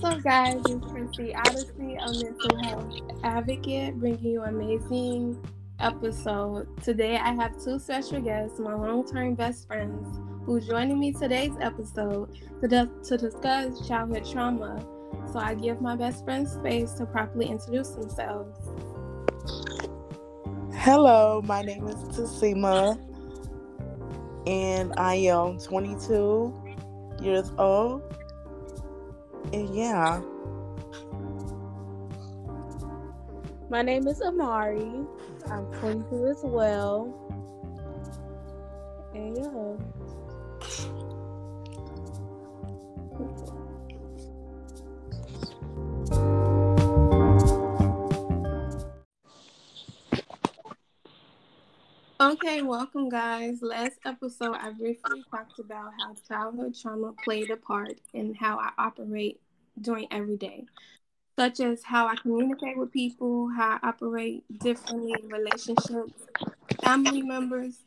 What's up, guys? It's Chrissy Odyssey, a mental health advocate, bringing you amazing episode. Today, I have two special guests, my long-term best friends, who's joining me today's episode to, d- to discuss childhood trauma. So I give my best friends space to properly introduce themselves. Hello, my name is Tasima, and I am 22 years old. Yeah. My name is Amari. I'm 22 as well. And yeah. Okay, welcome, guys. Last episode, I briefly talked about how childhood trauma played a part in how I operate during every day, such as how I communicate with people, how I operate differently in relationships, family members,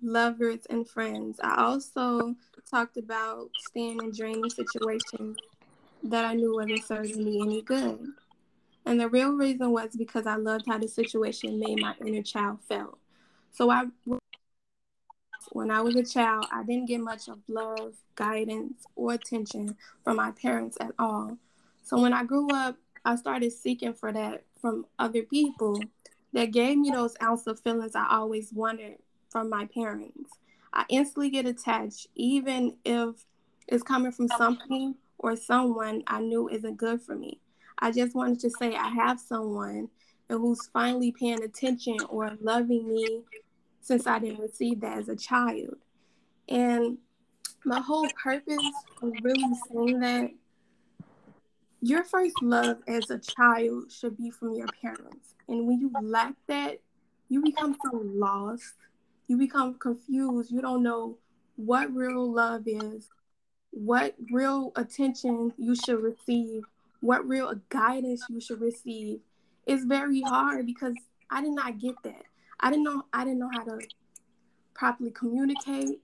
lovers, and friends. I also talked about staying in draining situations that I knew wasn't serving me any good. And the real reason was because I loved how the situation made my inner child feel. So I when I was a child, I didn't get much of love, guidance, or attention from my parents at all. So when I grew up, I started seeking for that from other people that gave me those ounce of feelings I always wanted from my parents. I instantly get attached, even if it's coming from something or someone I knew isn't good for me. I just wanted to say I have someone and who's finally paying attention or loving me since I didn't receive that as a child. And my whole purpose of really saying that your first love as a child should be from your parents. And when you lack that, you become so lost. You become confused. You don't know what real love is, what real attention you should receive, what real guidance you should receive. It's very hard because I did not get that. I didn't know I didn't know how to properly communicate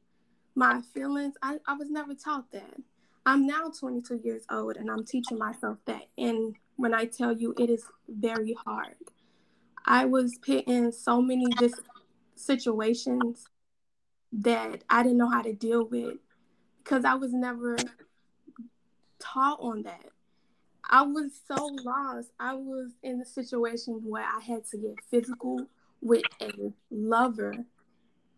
my feelings. I, I was never taught that. I'm now 22 years old and I'm teaching myself that. And when I tell you it is very hard. I was put in so many just situations that I didn't know how to deal with because I was never taught on that. I was so lost. I was in a situation where I had to get physical with a lover.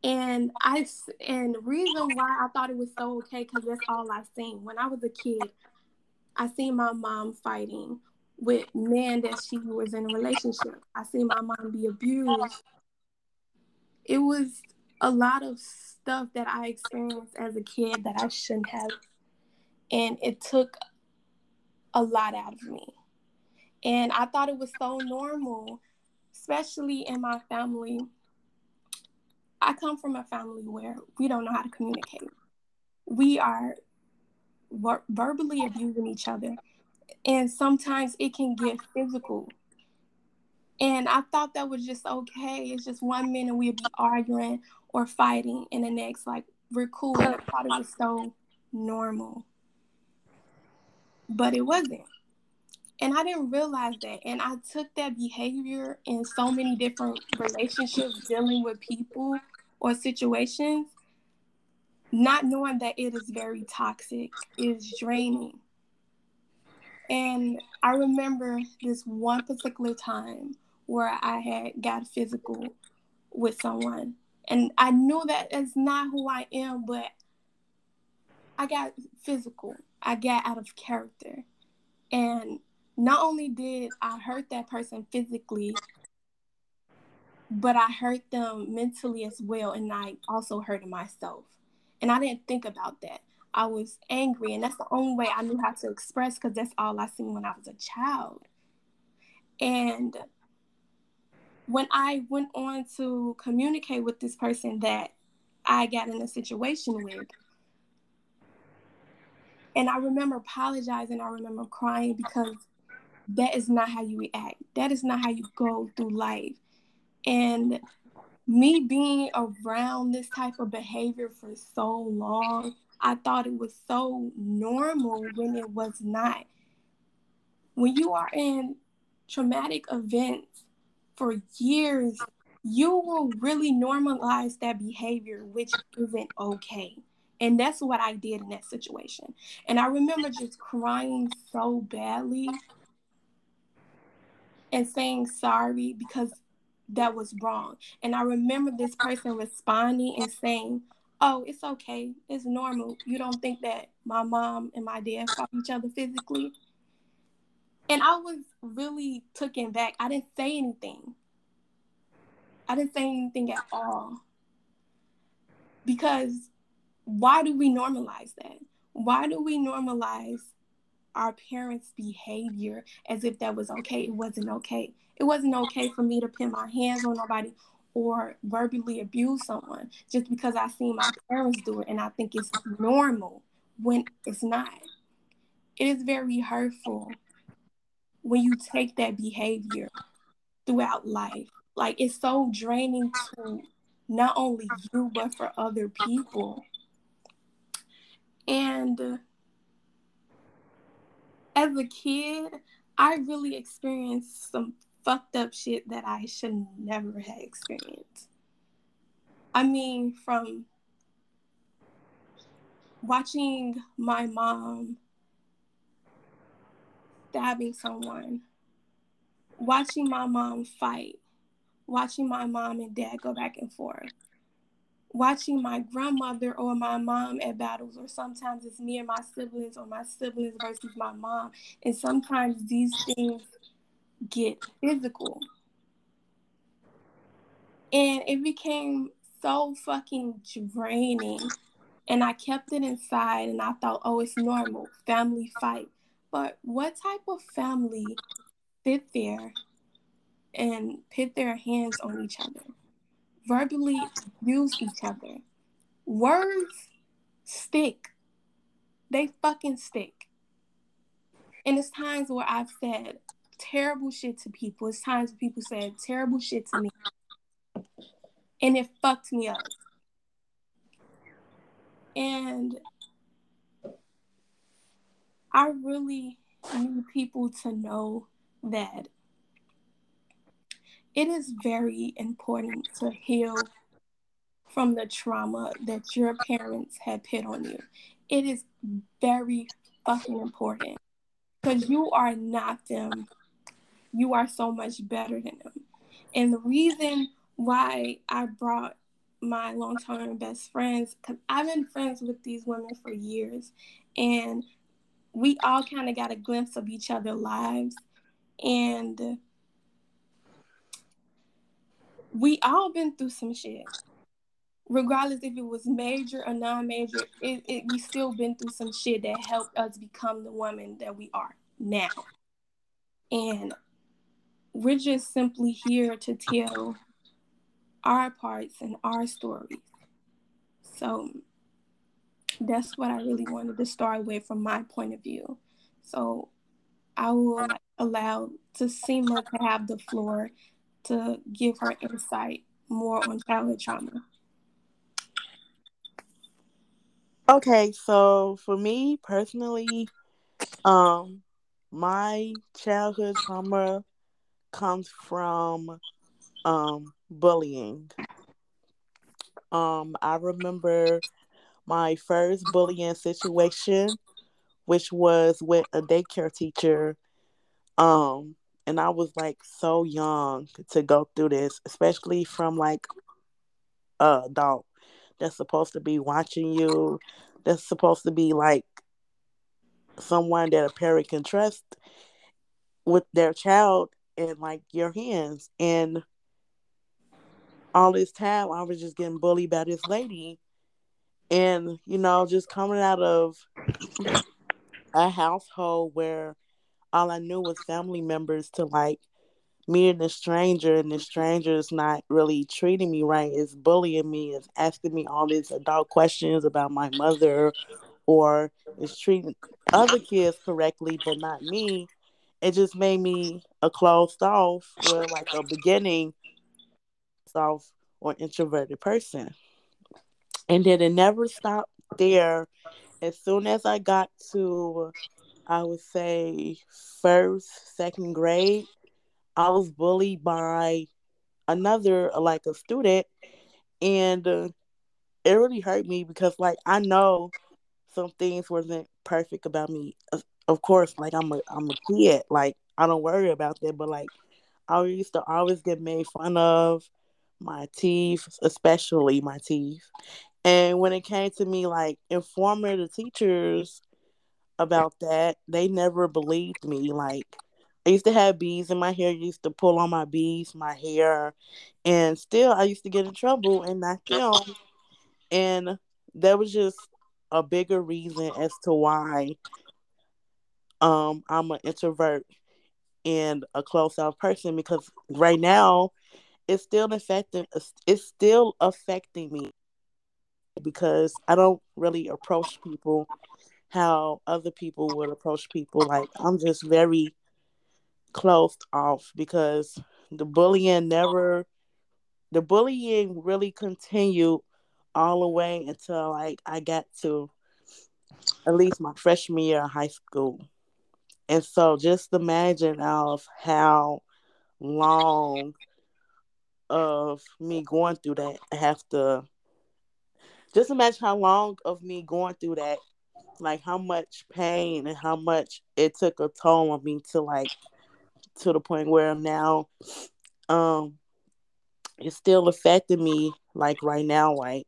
And I and the reason why I thought it was so okay because that's all I seen. When I was a kid, I seen my mom fighting with men that she was in a relationship. I seen my mom be abused. It was a lot of stuff that I experienced as a kid that I shouldn't have. And it took a lot out of me. And I thought it was so normal, especially in my family. I come from a family where we don't know how to communicate. We are ver- verbally abusing each other, and sometimes it can get physical. And I thought that was just okay. It's just one minute we'd be arguing or fighting, and the next, like, we're cool. And I thought it was so normal but it wasn't. And I didn't realize that. And I took that behavior in so many different relationships, dealing with people or situations, not knowing that it is very toxic, is draining. And I remember this one particular time where I had got physical with someone. And I knew that it's not who I am, but I got physical. I got out of character. And not only did I hurt that person physically, but I hurt them mentally as well. And I also hurt myself. And I didn't think about that. I was angry. And that's the only way I knew how to express because that's all I seen when I was a child. And when I went on to communicate with this person that I got in a situation with, and I remember apologizing. I remember crying because that is not how you react. That is not how you go through life. And me being around this type of behavior for so long, I thought it was so normal when it was not. when you are in traumatic events for years, you will really normalize that behavior, which isn't okay. And that's what I did in that situation. And I remember just crying so badly and saying sorry because that was wrong. And I remember this person responding and saying, Oh, it's okay. It's normal. You don't think that my mom and my dad fought each other physically? And I was really taken back. I didn't say anything. I didn't say anything at all. Because why do we normalize that? Why do we normalize our parents' behavior as if that was okay? It wasn't okay. It wasn't okay for me to put my hands on nobody or verbally abuse someone just because I see my parents do it and I think it's normal when it's not. It is very hurtful when you take that behavior throughout life. Like it's so draining to not only you but for other people. And as a kid, I really experienced some fucked up shit that I should never have experienced. I mean, from watching my mom stabbing someone, watching my mom fight, watching my mom and dad go back and forth, watching my grandmother or my mom at battles, or sometimes it's me and my siblings, or my siblings versus my mom. And sometimes these things get physical. And it became so fucking draining. And I kept it inside and I thought, oh, it's normal, family fight. But what type of family sit there and put their hands on each other, verbally abuse each other? Words stick. They fucking stick. And it's times where I've said, terrible shit to people. It's times where people said terrible shit to me. And it fucked me up. And I really need people to know that it is very important to heal from the trauma that your parents had put on you. It is very fucking important because you are not them you are so much better than them. And the reason why I brought my long-term best friends, because I've been friends with these women for years, and we all kind of got a glimpse of each other's lives, and we all been through some shit. Regardless if it was major or non-major, it, it we still been through some shit that helped us become the woman that we are now. And we're just simply here to tell our parts and our stories. So that's what I really wanted to start with from my point of view. So I will allow to Tasima to have the floor to give her insight more on childhood trauma. Okay, so for me personally, um, my childhood trauma comes from um, bullying. Um, I remember my first bullying situation, which was with a daycare teacher. Um, and I was like so young to go through this, especially from like a adult that's supposed to be watching you, that's supposed to be like someone that a parent can trust with their child in like your hands. And all this time I was just getting bullied by this lady. And, you know, just coming out of a household where all I knew was family members to like meeting a stranger and the stranger is not really treating me right, is bullying me, is asking me all these adult questions about my mother or is treating other kids correctly but not me it just made me a closed off or like a beginning off or introverted person. And then it never stopped there. As soon as I got to I would say first, second grade, I was bullied by another like a student, and uh, it really hurt me because like I know some things wasn't perfect about me. Of course, like I'm a I'm a kid, like I don't worry about that, but like I used to always get made fun of my teeth, especially my teeth. And when it came to me like informing the teachers about that, they never believed me. Like I used to have beads in my hair, used to pull on my beads, my hair, and still I used to get in trouble and not them. And that was just a bigger reason as to why um I'm an introvert and a closed off person because right now it's still affecting it's still affecting me because I don't really approach people how other people would approach people. Like I'm just very closed off because the bullying never the bullying really continued all the way until like I got to at least my freshman year of high school. And so just imagine of how long of me going through that I have to just imagine how long of me going through that like how much pain and how much it took a toll on me to like to the point where I'm now um it's still affecting me like right now like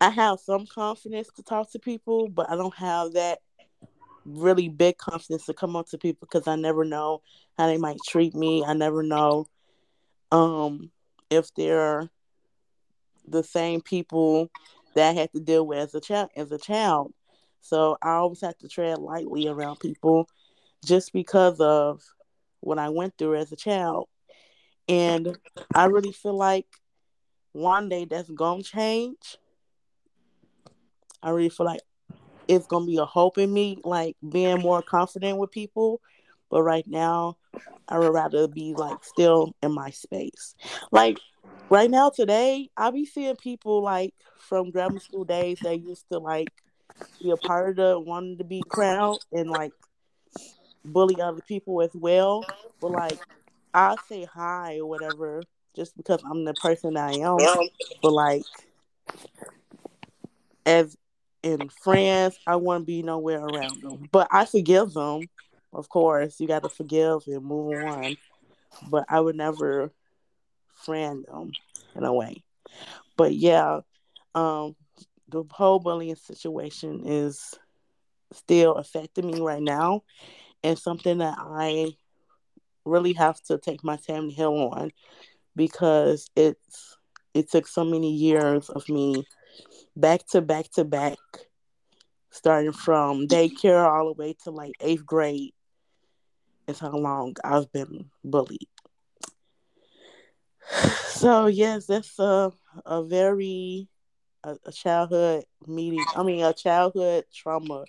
I have some confidence to talk to people but I don't have that really big confidence to come up to people because I never know how they might treat me. I never know um if they're the same people that I had to deal with as a child as a child so I always have to tread lightly around people just because of what I went through as a child. And I really feel like one day that's going to change. I really feel like it's going to be a hope in me, like being more confident with people. But right now, I would rather be like still in my space. Like right now, today, I be seeing people like from grammar school days that used to like be a part of wanting to be crowd and like bully other people as well. But like I say hi or whatever just because I'm the person I am. But like as in friends, I wouldn't be nowhere around them. But I forgive them. Of course, you got to forgive and move on. But I would never friend them in a way. But yeah, um, the whole bullying situation is still affecting me right now and something that I really have to take my time to heal on because it's it took so many years of me back to back to back starting from daycare all the way to like eighth grade is how long I've been bullied. So yes, that's a a very a, a childhood meeting. I mean, a childhood trauma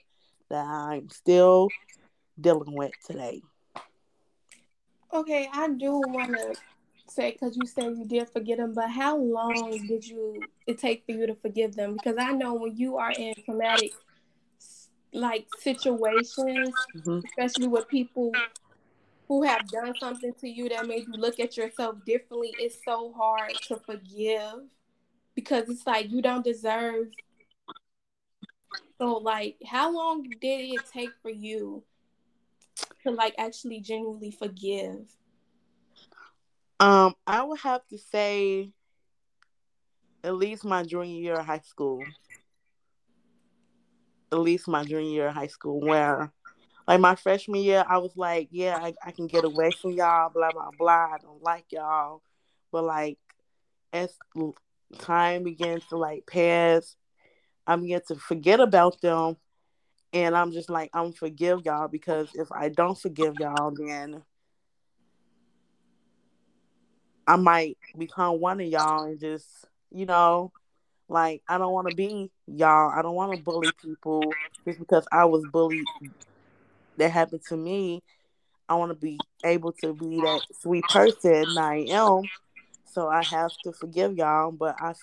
that I'm still dealing with today. Okay, I do want to say because you said you did forget them, but how long did you it take for you to forgive them? Because I know when you are in traumatic like situations, mm-hmm. especially with people who have done something to you that made you look at yourself differently, it's so hard to forgive because it's like you don't deserve. So, like, how long did it take for you to like actually genuinely forgive? Um, I would have to say at least my junior year of high school. At least my junior year of high school, where like my freshman year, I was like, yeah, I, I can get away from y'all, blah blah blah. I don't like y'all, but like as time begins to like pass, I begin to forget about them. And I'm just like, I'm forgive y'all because if I don't forgive y'all, then I might become one of y'all and just, you know, like I don't want to be y'all. I don't want to bully people just because I was bullied. That happened to me. I want to be able to be that sweet person I am. So I have to forgive y'all, but I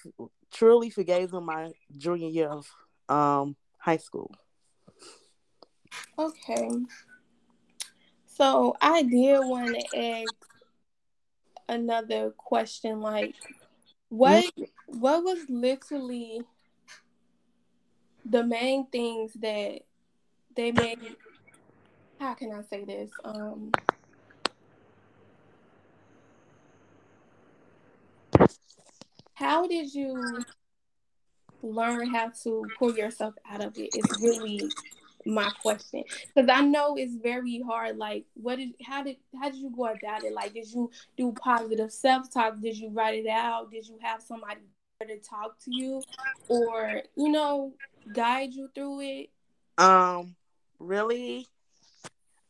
truly forgave them my junior year of um, high school. Okay. So I did want to ask another question like what what was literally the main things that they made how can I say this? Um how did you learn how to pull yourself out of it? It's really my question because I know it's very hard. Like, what did how did how did you go about it? Like, did you do positive self talk? Did you write it out? Did you have somebody to talk to you, or you know, guide you through it? Um, really,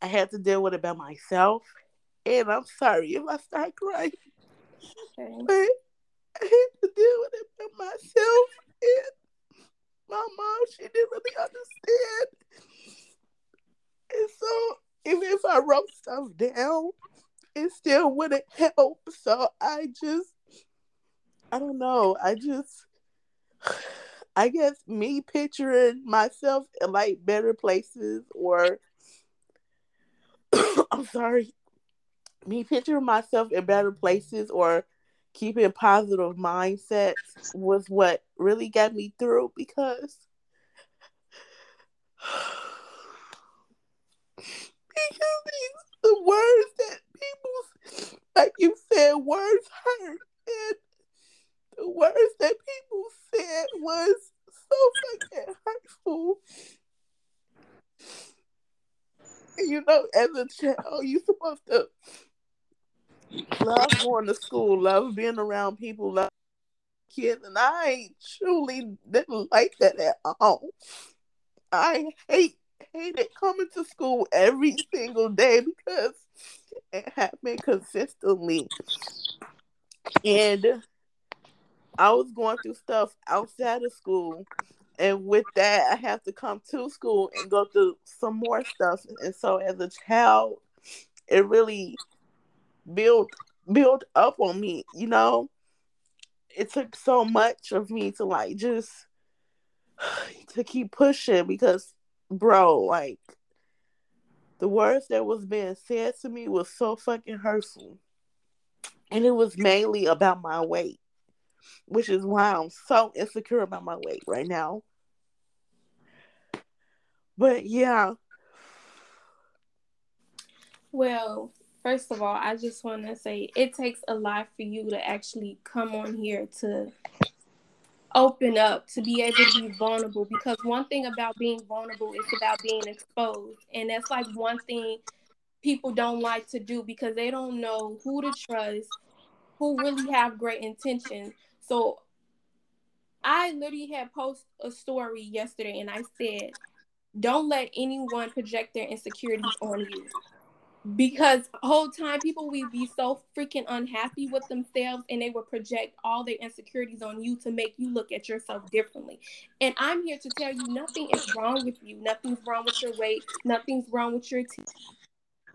I had to deal with it by myself, and I'm sorry if I start crying. Okay. But I had to deal with it by myself, and my mom, she didn't really understand. And so, even if I wrote stuff down, it still wouldn't help. So I just, I don't know. I just, I guess me picturing myself in like better places or, I'm sorry, me picturing myself in better places or keeping positive mindsets was what really got me through because because these the words that people like you said words hurt and the words that people said was so fucking hurtful. You know as a child you're supposed to love going to school, love being around people, love kids, and I truly didn't like that at all. I hate hated coming to school every single day because it happened consistently. And I was going through stuff outside of school. And with that, I have to come to school and go through some more stuff. And so, as a child, it really build build up on me, you know? It took so much of me to like just to keep pushing because bro, like the words that was being said to me was so fucking hurtful. And it was mainly about my weight, which is why I'm so insecure about my weight right now. But yeah. Well, first of all, I just want to say it takes a lot for you to actually come on here to open up, to be able to be vulnerable. Because one thing about being vulnerable is about being exposed. And that's like one thing people don't like to do because they don't know who to trust, who really have great intentions. So I literally had posted a story yesterday and I said, don't let anyone project their insecurities on you because whole time people will be so freaking unhappy with themselves and they will project all their insecurities on you to make you look at yourself differently. And i'm here to tell you nothing is wrong with you. Nothing's wrong with your weight. Nothing's wrong with your teeth.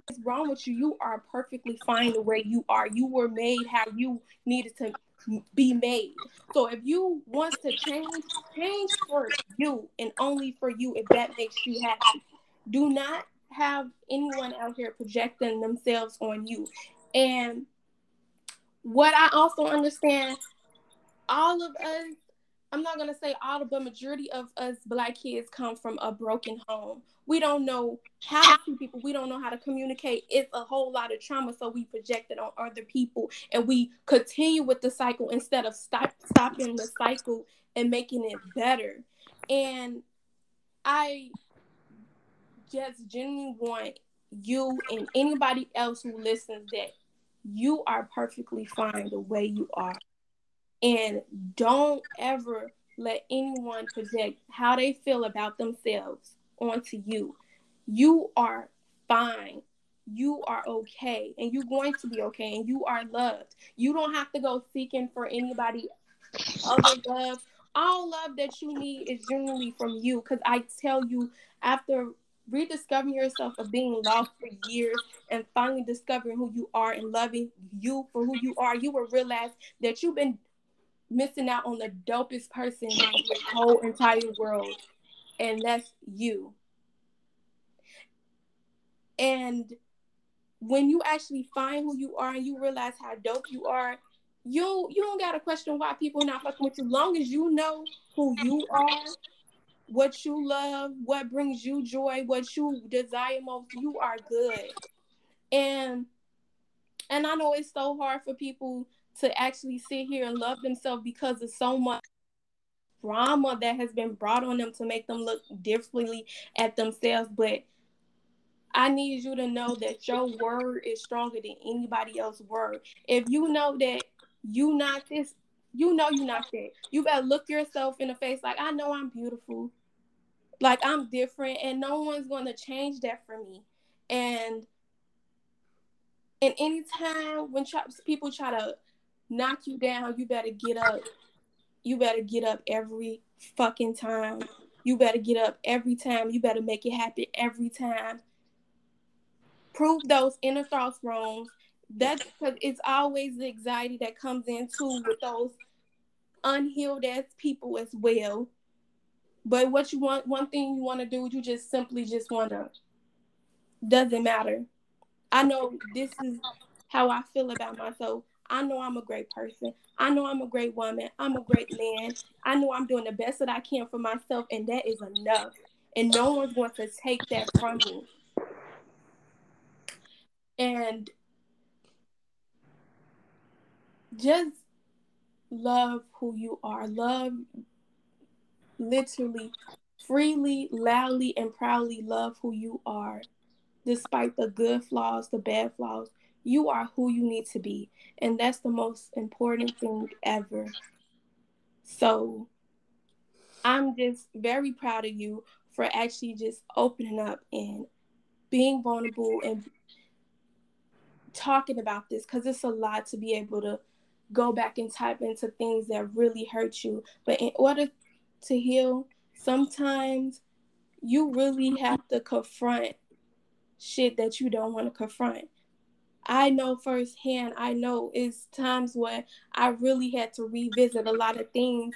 What's wrong with you? You are perfectly fine the way you are. You were made how you needed to be made. So if you want to change change for you and only for you if that makes you happy. Do not have anyone out here projecting themselves on you. And what I also understand, all of us, I'm not gonna say all of the majority of us black kids come from a broken home. We don't know how to people, we don't know how to communicate. It's a whole lot of trauma, so we project it on other people and we continue with the cycle instead of stop stopping the cycle and making it better. And I just genuinely want you and anybody else who listens that you are perfectly fine the way you are. And don't ever let anyone project how they feel about themselves onto you. You are fine. You are okay. And you're going to be okay. And you are loved. You don't have to go seeking for anybody other love. All love that you need is genuinely from you. Because I tell you, after rediscovering yourself of being lost for years and finally discovering who you are and loving you for who you are, you will realize that you've been missing out on the dopest person in the whole entire world, and that's you. And when you actually find who you are and you realize how dope you are, you you don't gotta question why people not fucking with you. Long as you know who you are, what you love, what brings you joy, what you desire most, you are good. And and I know it's so hard for people to actually sit here and love themselves because of so much drama that has been brought on them to make them look differently at themselves. But I need you to know that your word is stronger than anybody else's word. If you know that you not this, you know you not that. You gotta look yourself in the face like I know I'm beautiful. Like I'm different and no one's gonna change that for me. And and anytime when people try to knock you down, you better get up. You better get up every fucking time. You better get up every time. You better make it happen every time. Prove those inner thoughts wrong. That's because it's always the anxiety that comes in too with those unhealed ass people as well. But what you want, one thing you want to do, you just simply just want to. Doesn't matter. I know this is how I feel about myself. I know I'm a great person. I know I'm a great woman. I'm a great man. I know I'm doing the best that I can for myself, and that is enough. And no one's going to take that from me. And just love who you are. Love literally, freely, loudly, and proudly love who you are, despite the good flaws, the bad flaws. You are who you need to be. And that's the most important thing ever. So I'm just very proud of you for actually just opening up and being vulnerable and talking about this because it's a lot to be able to go back and type into things that really hurt you. But in order to heal, sometimes you really have to confront shit that you don't want to confront. I know firsthand, I know it's times where I really had to revisit a lot of things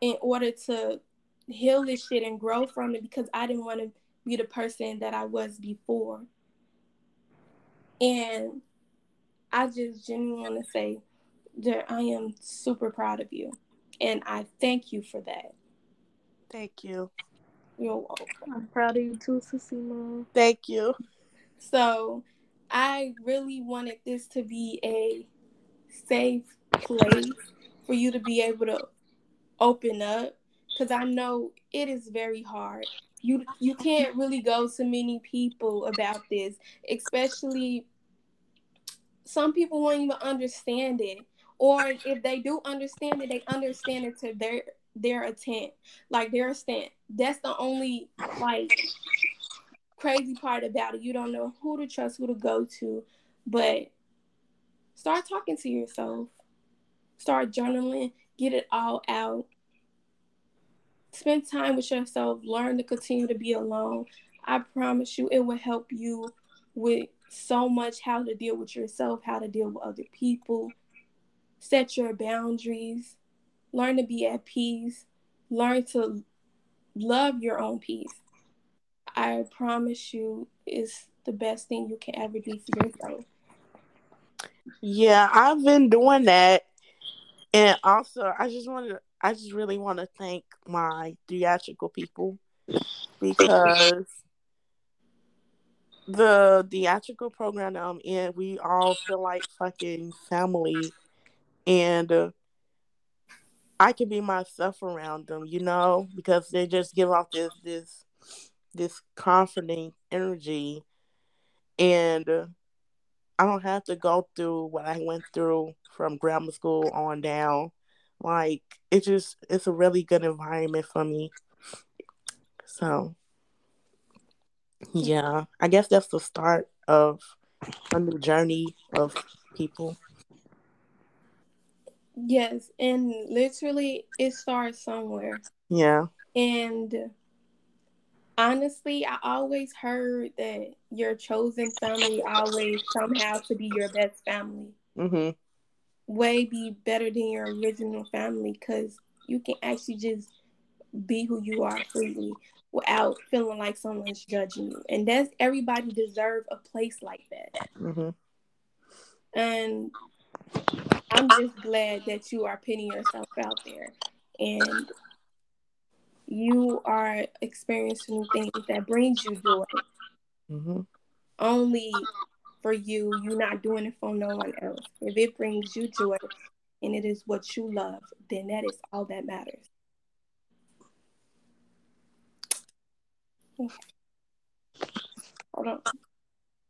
in order to heal this shit and grow from it because I didn't want to be the person that I was before. And I just genuinely want to say that I am super proud of you. And I thank you for that. Thank you. You're welcome. I'm proud of you too, Sissy Thank you. So I really wanted this to be a safe place for you to be able to open up because I know it is very hard. You you can't really go to many people about this, especially some people won't even understand it. Or if they do understand it, they understand it to their their intent, like their extent. That's the only like crazy part about it. You don't know who to trust, who to go to, but start talking to yourself. Start journaling, get it all out. Spend time with yourself, learn to continue to be alone. I promise you, it will help you with so much how to deal with yourself, how to deal with other people. Set your boundaries, learn to be at peace, learn to love your own peace. I promise you is the best thing you can ever do for yourself. Yeah, I've been doing that. And also I just want to I just really want to thank my theatrical people because the theatrical program I'm in, we all feel like fucking family, and uh, I can be myself around them, you know, because they just give off this this this confident energy and I don't have to go through what I went through from grammar school on down. Like it just it's a really good environment for me. So yeah, I guess that's the start of a new journey of people. Yes, and literally it starts somewhere. Yeah. And honestly, I always heard that your chosen family always somehow to be your best family. Mm-hmm. Way be better than your original family because you can actually just be who you are freely without feeling like someone's judging you. And that's everybody deserve a place like that. Mm-hmm. And I'm just glad that you are putting yourself out there and you are experiencing things that brings you joy. Mm-hmm. Only for you, you're not doing it for no one else. If it brings you joy and it is what you love, then that is all that matters. Hold on.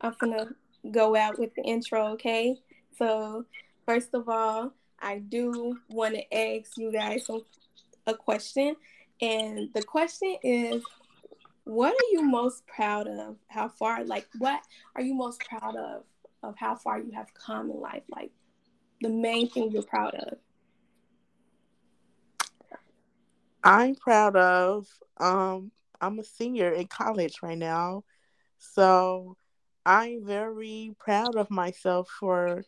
I'm gonna go out with the intro, okay? So, first of all, I do want to ask you guys some, a question, and the question is, what are you most proud of? How far, like, what are you most proud of? Of how far you have come in life, like the main thing you're proud of. I'm proud of um I'm a senior in college right now. So I'm very proud of myself for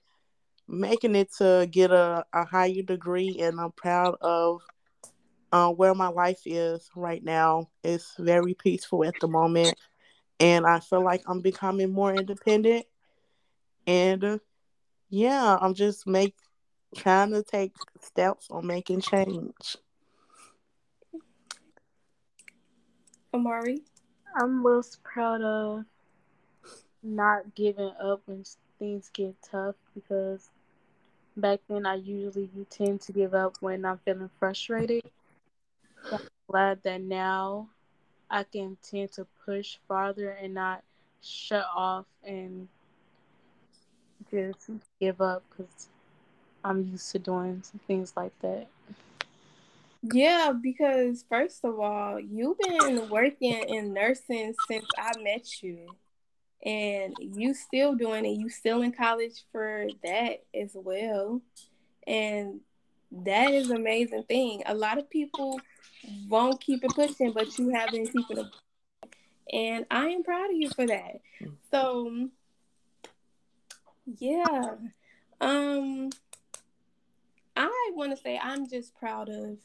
making it to get a, a higher degree and I'm proud of uh, where my life is right now. It's very peaceful at the moment and I feel like I'm becoming more independent and uh, yeah, I'm just make trying to take steps on making change. Amari? I'm most proud of not giving up when things get tough because back then I usually tend to give up when I'm feeling frustrated. So I'm glad that now I can tend to push farther and not shut off and just give up because I'm used to doing some things like that. Yeah, because first of all, you've been working in nursing since I met you. And you still doing it. You still in college for that as well. And that is amazing thing. A lot of people won't keep it pushing, but you have been keeping it. And I am proud of you for that. So yeah. Um I want to say I'm just proud of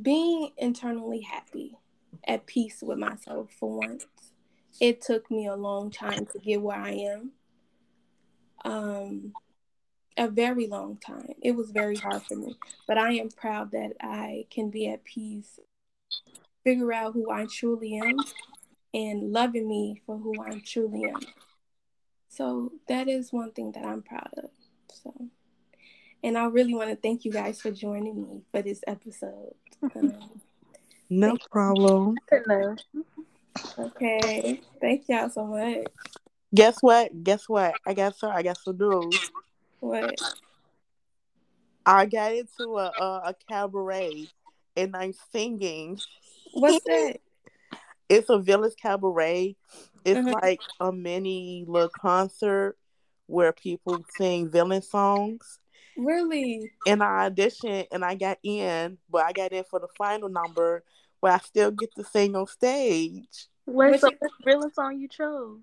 being internally happy, at peace with myself for once. It took me a long time to get where I am. Um, a very long time. It was very hard for me, but I am proud that I can be at peace, figure out who I truly am, and loving me for who I truly am. So that is one thing that I'm proud of. So, and I really want to thank you guys for joining me for this episode. Um, no problem. Okay. Thank y'all so much. Guess what? Guess what? I got some. I got some news. What? I got into a a, a cabaret and I'm singing. What's that? it's a village cabaret. It's Mhm. like a mini little concert where people sing villain songs. Really? And I auditioned and I got in, but I got in for the final number, but I still get to sing on stage. Wait, What's so your- what villain song you chose?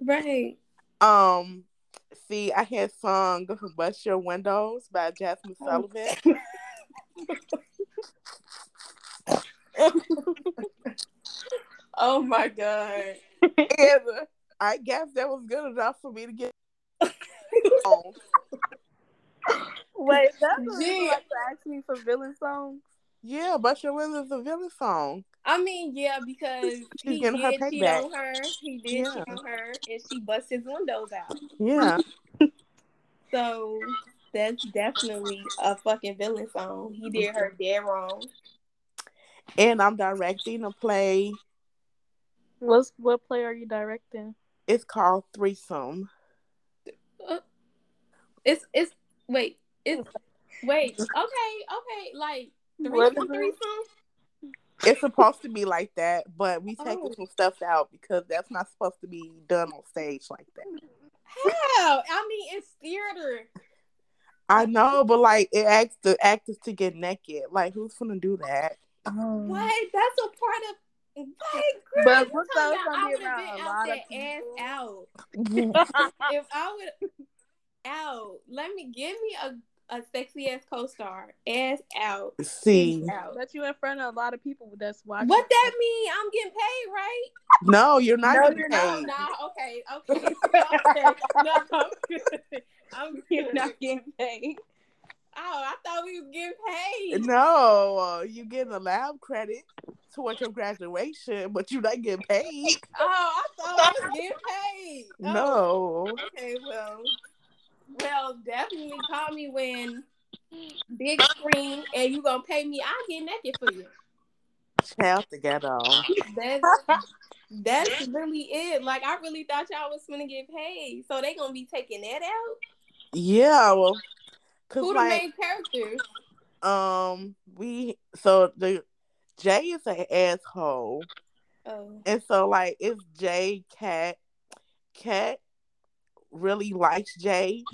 Right. Um, see, I had sung "Bust Your Windows" by Jazmine Oh. Sullivan. Oh my god. and I guess that was good enough for me to get on. Wait, that's what you like to ask me for villain songs? Yeah, "Bust Your Windows" is a villain song. I mean, yeah, because She's he getting her did cheat payback. on her. He did Yeah. cheat on her, and she bust his windows out. Yeah. So that's definitely a fucking villain song. He did her dead wrong. and I'm directing a play. What's what play are you directing? It's called Threesome. Uh, it's it's wait it's wait okay okay like What threesome is it? It's supposed to be like that, but we taking Oh. some stuff out because that's not supposed to be done on stage like that. How? I mean, it's theater. I know, but like it asks the actors to get naked. Like who's gonna do that? Um, what? That's a part of. What? Girl, But what's talking that about gonna I would have been out lot there ass out. If I would out, let me give me a a sexy ass co-star, ass out, See, titties out. But you in front of a lot of people that's watching. What that mean? I'm getting paid, right? no, you're not No, getting you're paid. no, okay, okay, okay. No, I'm good. I'm You're not getting paid. Oh, I thought we were getting paid. No, uh, you getting a lab credit towards your graduation, but you're not getting paid. Oh, I thought I was getting paid. Oh, No. Okay, well, well, definitely call me when big screen and you gonna pay me. I'll get naked for you. Child together. That's that's really it. Like I really thought y'all was gonna get paid, so they gonna be taking that out. Yeah, well, Who the like main characters? um we so the Jay is an asshole, Oh, and so like it's Jay Kat. Kat really likes Jay,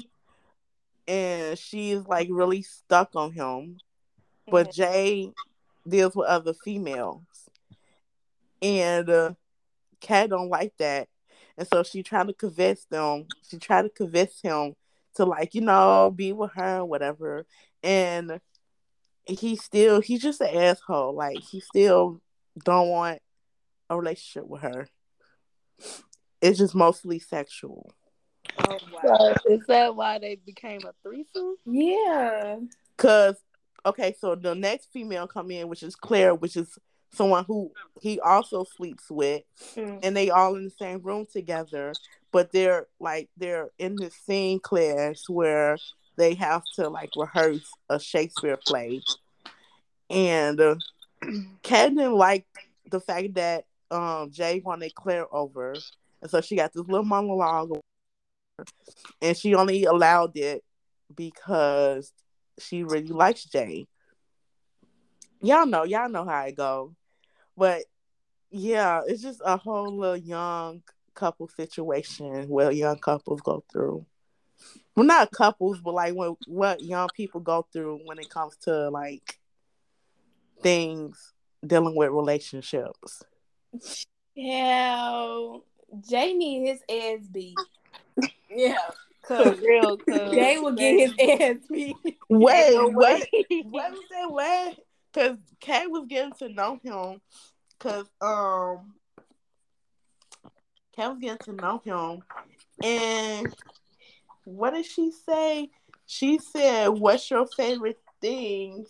and she's like really stuck on him. but Jay deals with other females, and uh, Kat don't like that, and so she tried to convince them. She tried to convince him to like you know be with her, whatever, and he still he's just an asshole. Like he still don't want a relationship with her. It's just mostly sexual. Oh wow. So is that why they became a threesome? Yeah. Cause okay, so the next female come in, which is Claire, which is someone who he also sleeps with, Mm. and they all in the same room together. But they're like they're in the scene class where they have to like rehearse a Shakespeare play, and uh, Kat didn't like the fact that um Jay wanted Claire over, and so she got this little monologue, and she only allowed it because she really likes Jay. Y'all know, y'all know how it go. But yeah, it's just a whole little young couple situation where young couples go through. Well, not couples, but like what what young people go through when it comes to like things dealing with relationships. Yeah. Jay need his ass beat. Yeah. For Cause real, cause Jay will get his ass beat. Wait, no wait, way. what was that way? Because Kay was getting to know him. Because um, Kay was getting to know him, and what did she say? She said, "What's your favorite things?"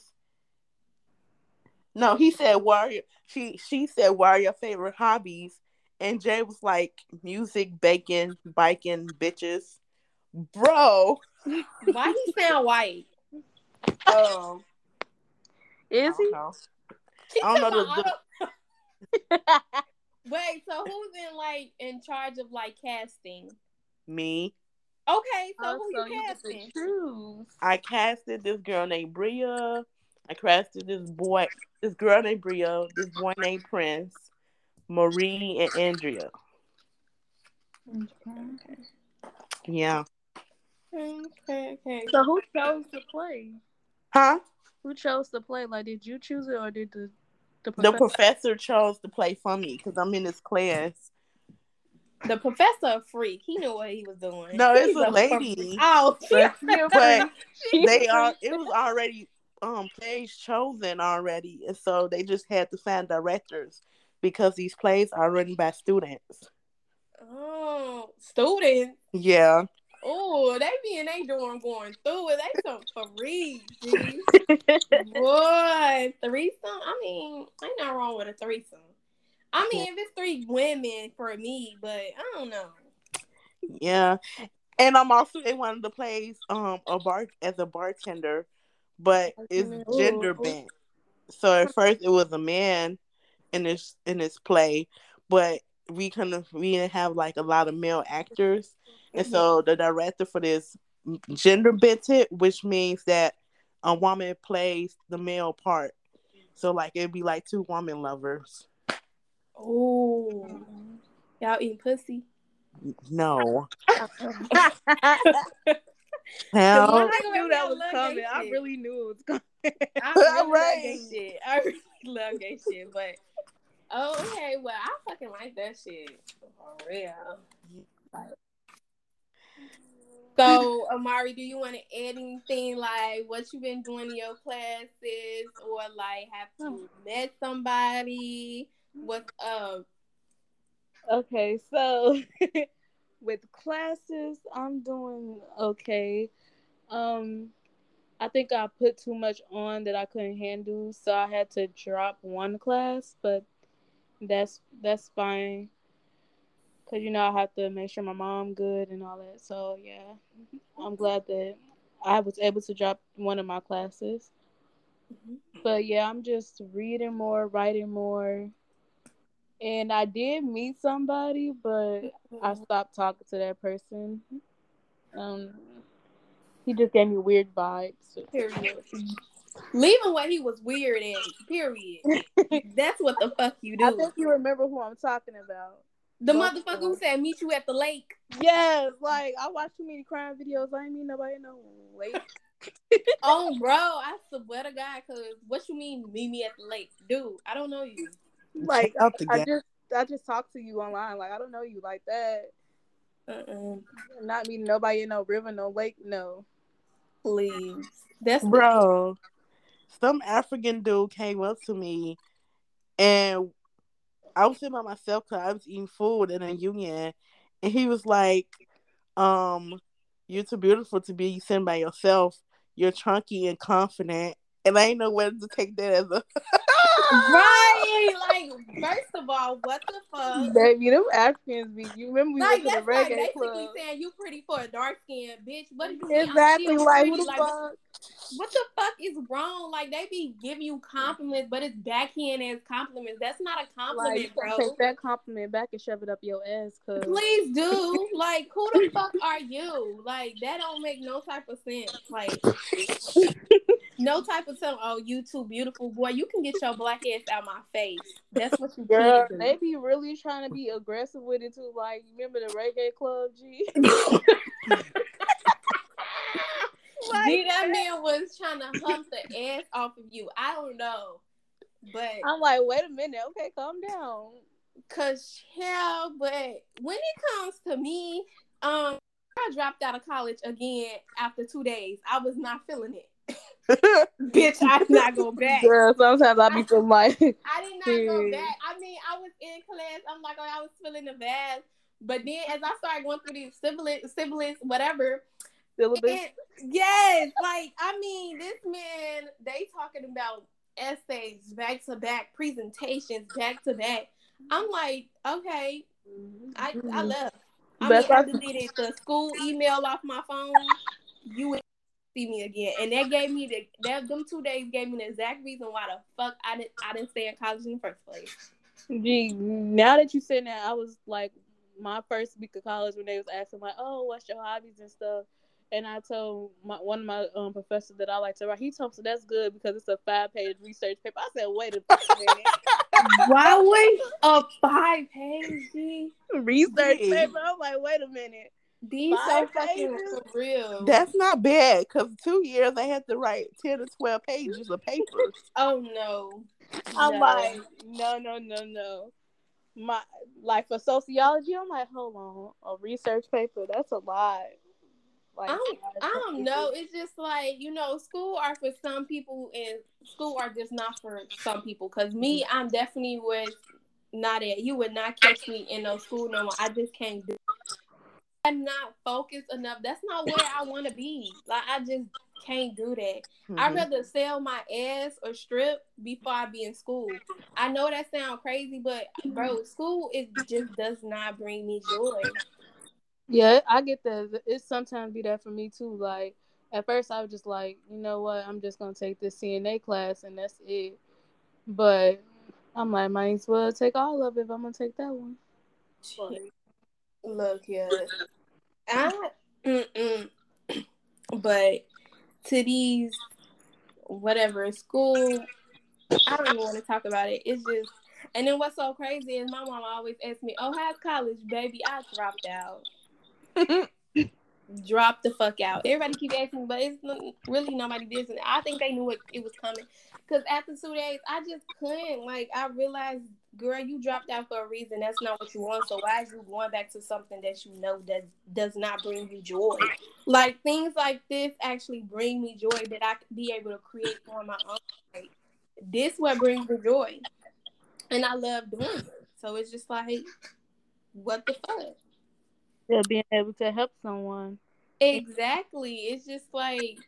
No, he said, "What are your?" She she said, "What are your favorite hobbies?" And Jay was like, "Music, bacon, biking, bitches." Bro, Why he sound white? um, Is he? I don't know. I don't know talking the- Wait, so who's in like in charge of like casting? me. Okay, so Oh, who so you you get to casting? choose. I casted this girl named Bria. I casted this boy, this girl named Bria, this boy named Prince, Marie, and Andrea. Yeah. Okay, okay. So who chose to play? Huh? Who chose to play? Like, did you choose it or did the the The professor? professor chose to play for me because I'm in this class. The professor a freak. He knew what he was doing. No, it's He's a lady. Oh, But- But they are it was already um plays chosen already. And so they just had to find directors because these plays are written by students. oh, students. Yeah. Oh, they be in they dorm going through it. They some G. Boy, threesome. I mean, ain't nothing wrong with a threesome. I mean, if it's three women for me, but I don't know. Yeah, and I'm also in one of the plays um a bar as a bartender, but it's Ooh. gender bent. So at first it was a man in this in this play, but we couldn't we didn't have like a lot of male actors, and mm-hmm. so the director for this gender bent it, which means that a woman plays the male part. So like it'd be like two woman lovers. Oh, y'all eating pussy? No, The hell, I knew that was love coming. gay I really knew it was coming. I really love Right. gay shit. I really love gay shit, but oh, okay. Well, I fucking like that shit for real. So, Amari, do you want to add anything like what you've been doing in your classes, or like have you met somebody? What's up? Okay, so with classes, I'm doing okay. Um, I think I put too much on that I couldn't handle, so I had to drop one class, but that's that's fine. Cause you know I have to make sure my mom good and all that. So yeah, I'm glad that I was able to drop one of my classes. Mm-hmm. But yeah, I'm just reading more, writing more, and I did meet somebody, but I mm-hmm. stopped talking to that person. Um, he just gave me weird vibes. Period. Leaving what he was weird in. Period. That's what the fuck you do. I think you remember who I'm talking about. The motherfucker who said meet you at the lake. Yes, like I watch too many crime videos. I ain't mean nobody in no lake. oh, bro, I swear to God, cause what you mean meet me at the lake, dude? I don't know you. Like I just I just talked to you online. Like I don't know you like that. Uh-uh. Not meeting nobody in no river, no lake, no. Please, that's bro. Some African dude came up to me, and I was sitting by myself because I was eating food in a union, and he was like, "Um, you're too beautiful to be sitting by yourself. You're chunky and confident." And I didn't know whether to take that as a right. Like, first of all, what the fuck? Baby, them Africans be you remember we like, went to the reggae like basically club. saying you pretty for a dark skin bitch. What do you exactly like who the like, fuck? What the fuck is wrong? Like they be giving you compliments, but it's backhand as compliments. That's not a compliment, like, bro. Take that compliment back and shove it up your ass, cause please do. like, who the fuck are you? Like that don't make no type of sense. Like no type of tell. Oh, you too beautiful, boy. You can get your black ass out my face. That's what you Girl, They be really trying to be aggressive with it too. Like, remember the reggae club, G? like G, that man was trying to hump the ass off of you. I don't know, but I'm like, wait a minute. Okay, calm down. Cause yeah, but when it comes to me, um, I dropped out of college again after two days. I was not feeling it. Bitch, I'm not going back. Girl, sometimes I be feeling like I did not go back. I mean, I was in class. I'm like, oh, I was feeling the bad. But then as I started going through these siblings, siblings, whatever. Syllabus. Yes, like I mean, this man, they talking about essays back to back, presentations back to back. I'm like, okay, I I mm-hmm. left. I mean, I deleted the school email off my phone. You see me again. And that gave me the that them two days gave me the exact reason why the fuck I didn't I didn't stay in college in the first place. Gee, now that you said that, I was like my first week of college when they was asking like, "Oh, what's your hobbies and stuff?" And I told my, one of my um, professors that I like to write. He told me so that's good because it's a five page research paper. I said, "Wait a minute, why wait a five page research paper?" I'm like, "Wait a minute." These so fucking real. That's not bad because two years I had to write ten to twelve pages of papers. oh no. I'm no. like, no, no, no, no. My like for sociology, I'm like, hold on, a research paper, that's a lot. Like, I don't, I don't know. It's just like you know, school are for some people, and school are just not for some people. Cause me, mm-hmm. I'm definitely with not at. You would not catch me in no school no more. I just can't do. I'm not focused enough. That's not where I want to be. Like I just can't do that. Mm-hmm. I'd rather sell my ass or strip before I be in school. I know that sounds crazy, but bro, school it just does not bring me joy. Yeah, I get that. It sometimes be that for me too. Like at first, I was just like, you know what? I'm just gonna take this CNA class and that's it. But I'm like, might as well take all of it if I'm gonna take that one. Look, yeah, I, mm-mm. but to these whatever school, I don't even want to talk about it. It's just, and then what's so crazy is my mom always asks me, "Oh, how's college, baby?" I dropped out. Drop the fuck out. Everybody keep asking, but it's really nobody did. I think they knew it, it was coming Cause after two days, I just couldn't. Like I realized, girl, you dropped out for a reason. That's not what you want. So why is you going back to something that you know that does not bring you joy? Like things like this actually bring me joy that I be able to create on my own. Like, this what brings me joy, and I love doing it. So it's just like, what the fuck? Yeah, being able to help someone. Exactly. It's just like,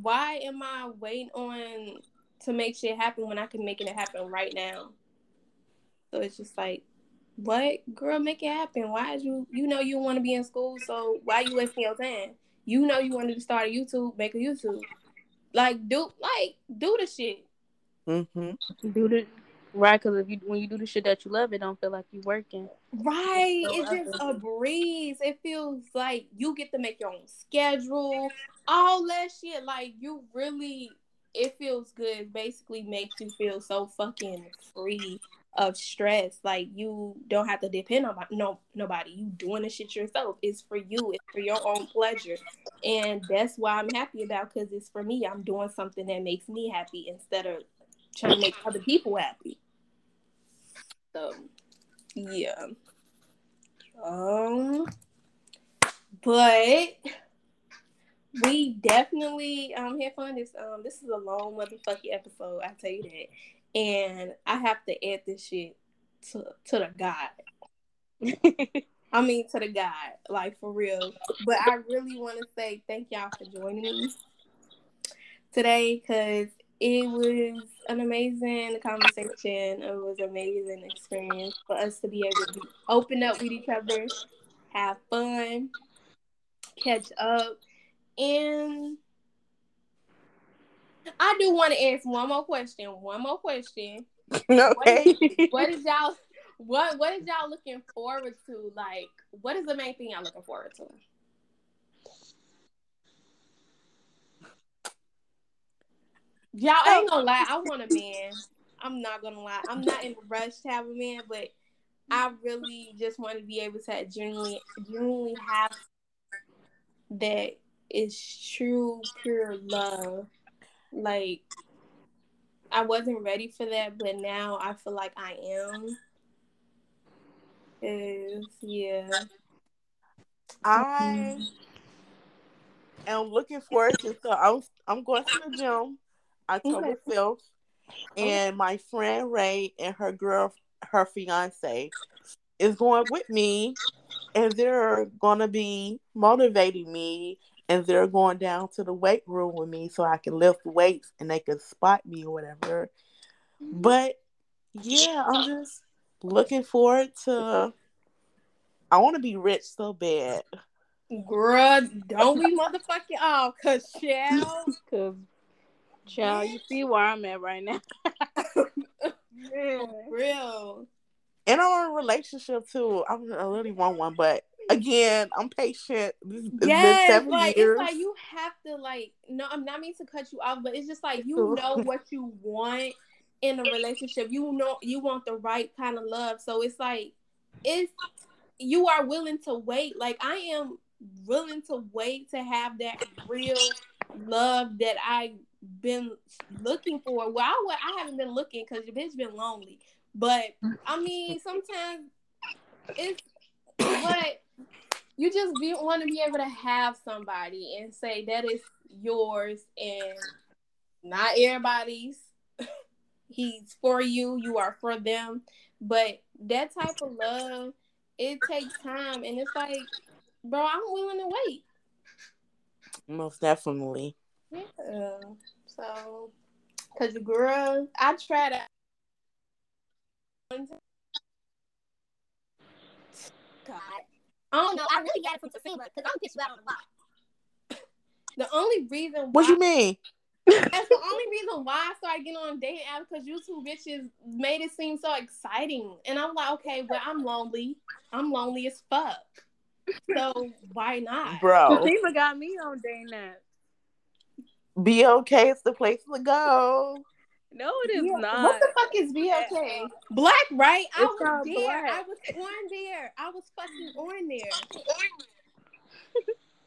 why am I waiting on to make shit happen when I can make it happen right now? So it's just like, what, girl, make it happen. Why is you, you know, you want to be in school, so why you wasting your time? You know, you wanted to start a YouTube, make a YouTube. Like, do, like, do the shit. Mm-hmm. Do the right because if you when you do the shit that you love, it don't feel like you're working. Right. It's just a breeze. It feels like you get to make your own schedule, all that shit. Like you really it feels good. Basically makes you feel so fucking free of stress. Like you don't have to depend on no nobody. You doing the shit yourself. It's for you. It's for your own pleasure. And that's why I'm happy about because it's for me. I'm doing something that makes me happy instead of trying to make other people happy. So yeah. Um but we definitely um had fun this um this is a long motherfucking episode, I tell you that. And I have to add this shit to to the God. I mean to the God, like for real. But I really want to say thank y'all for joining me today because it was an amazing conversation. It was an amazing experience for us to be able to open up with each other, have fun, catch up, and I do want to ask one more question. One more question. Okay. What, what is y'all? What What is y'all looking forward to? Like, what is the main thing y'all looking forward to? Y'all ain't gonna lie, I want a man. I'm not gonna lie. I'm not in a rush to have a man, but I really just want to be able to genuinely genuinely have that is true, pure love. Like I wasn't ready for that, but now I feel like I am. Is yeah. I am looking forward to so I'm I'm going to the gym October fifth, oh. and my friend Ray and her girl, her fiance, is going with me, and they're gonna be motivating me, and they're going down to the weight room with me so I can lift weights and they can spot me or whatever. But yeah, I'm just looking forward to. I want to be rich so bad. Bruh, don't we motherfucking all, cause child. Cause child, you see where I'm at right now. yeah. Real. And I'm in a relationship too. I'm, I really want one, but again, I'm patient. It's, it's Yes, seven like years. it's like you have to like no, I'm not mean to cut you off, but it's just like you know what you want in a relationship. You know you want the right kind of love. So it's like it's you are willing to wait. Like I am willing to wait to have that real love that I been looking for. Well, I, I haven't been looking because your bitch been lonely. But I mean, sometimes it's what you just be want to be able to have somebody and say that is yours and not everybody's. He's for you. You are for them. But that type of love, it takes time, and it's like, bro, I'm willing to wait. Most definitely. Yeah. So, cause the girl, I tried to. God, I don't know. I really got it from Tafima because I'm pissed you out on the block. The only reason why, What you mean? that's the only reason why I started getting on dating apps because you two bitches made it seem so exciting, and I'm like, okay, well, I'm lonely. I'm lonely as fuck. So why not? Bro, Fatima got me on day nap. Be okay. It's the place to go. No, it is Yeah, not. What the fuck is BLK? Black, right? I was called there. Black. I was on there. I was fucking on there.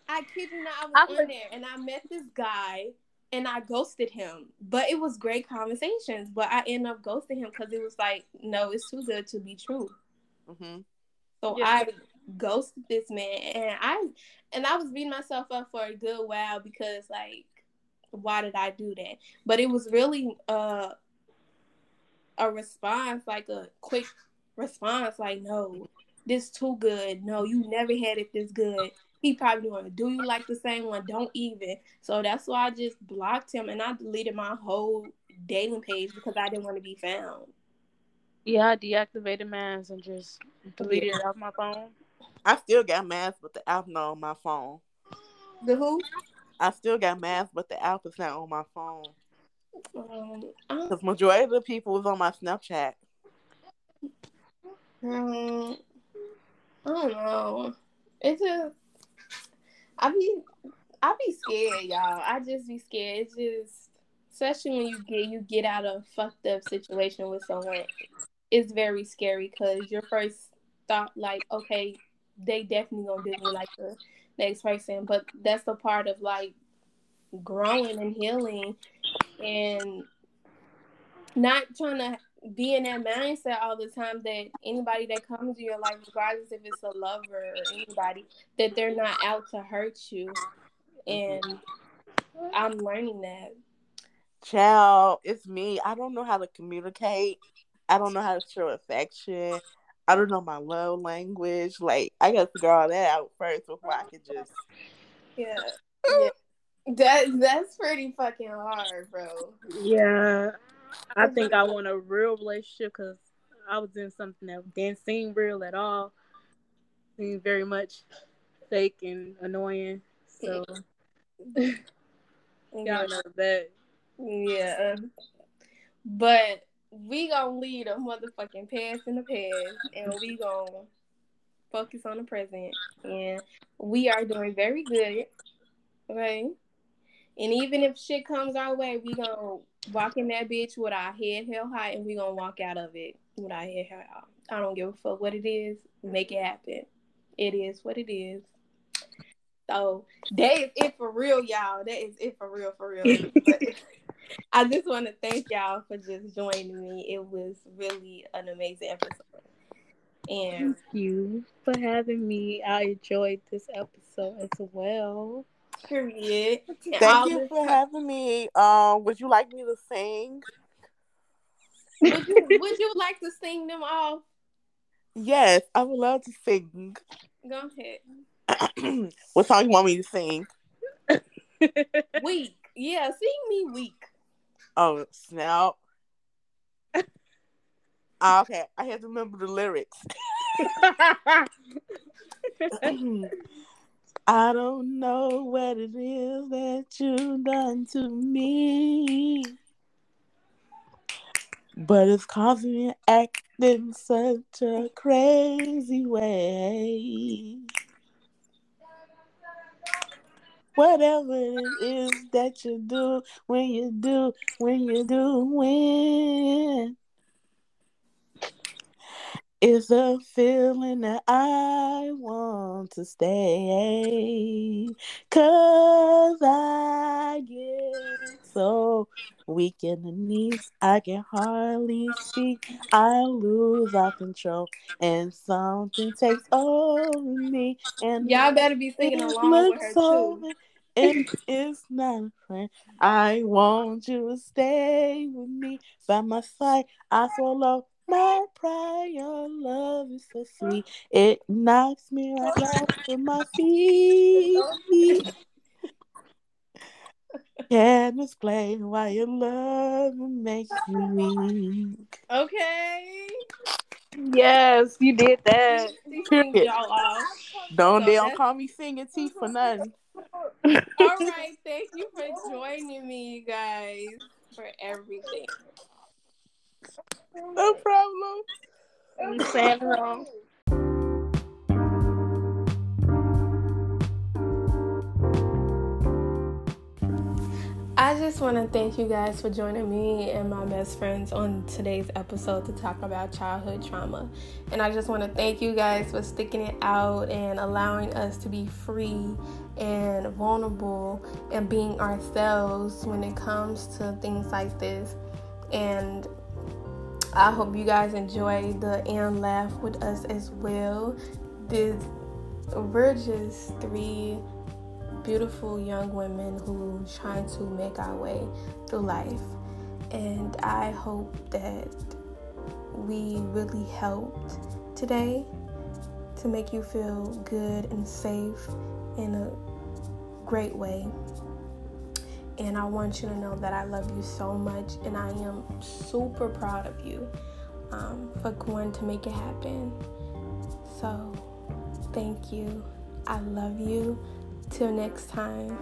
I kid you not, I was I on was- there and I met this guy and I ghosted him. But it was great conversations. But I ended up ghosting him because it was like, no, it's too good to be true. Mm-hmm. So yeah. I ghosted this man, and I and I was beating myself up for a good while because like, why did I do that? But it was really uh a response, like a quick response, like, no, this too good. No, you never had it this good. He probably want to do you like the same one. Don't even. So that's why I just blocked him and I deleted my whole dating page because I didn't want to be found. Yeah, I deactivated Mans and just deleted yeah. it off my phone. I still got Mans, but the app not on my phone. The who? I still got Mans, but the app is not on my phone. Um, because majority of the people was on my Snapchat. Um, I don't know. It's just I be I be scared, y'all. I just be scared. It's just especially when you get you get out of fucked up situation with someone. It's very scary because your first thought like, okay, they definitely gonna do me like the next person. But that's the part of like growing and healing and not trying to be in that mindset all the time that anybody that comes to your life, regardless if it's a lover or anybody, that they're not out to hurt you. Mm-hmm. And I'm learning that. Child, it's me. I don't know how to communicate. I don't know how to show affection. I don't know my love language. Like I gotta figure all that out first before I can just Yeah. yeah. That that's pretty fucking hard, bro. Yeah. I think I want a real relationship because I was in something that didn't seem real at all. Seemed very much fake and annoying. So y'all know that. Yeah. But we gonna leave a motherfucking past in the past and we gonna focus on the present. And we are doing very good. Okay. And even if shit comes our way, we gonna walk in that bitch with our head held high and we gonna walk out of it with our head held high. I don't give a fuck what it is. Make it happen. It is what it is. So that is it for real, y'all. That is it for real, for real. I just want to thank y'all for just joining me. It was really an amazing episode. And thank you for having me. I enjoyed this episode as well. Period. Thank you for having me. Um, would you like me to sing? Would you Would you like to sing them all? Yes, I would love to sing. Go ahead. what song you want me to sing? weak. Yeah, sing me weak. Oh snap! Ah, okay, I have to remember the lyrics. I don't know what it is that you've done to me. But it's causing me to act in such a crazy way. Whatever it is that you do, when you do, when you do, when. It's a feeling that I want to stay. Cause I get so weak in the knees, I can hardly speak. I lose all control, and something takes over me. And y'all better be singing along with her too. It is not a friend. I want you to stay with me by my side. I swallow my pride, your love is so sweet. It knocks me right off to my feet. Can't explain why your love makes me weak. Okay. Yes, you did that. y'all off. Don't so they don't call me singing teeth for nothing. All right, thank you for joining me, you guys, for everything. No problem. I'm saying wrong. I just want to thank you guys for joining me and my best friends on today's episode to talk about childhood trauma. And I just want to thank you guys for sticking it out and allowing us to be free and vulnerable and being ourselves when it comes to things like this. And I hope you guys enjoy the and laugh with us as well. This we're just three beautiful young women who trying to make our way through life. And I hope that we really helped today to make you feel good and safe in a great way. And I want you to know that I love you so much and I am super proud of you um, for going to make it happen. So, thank you. I love you. Till next time.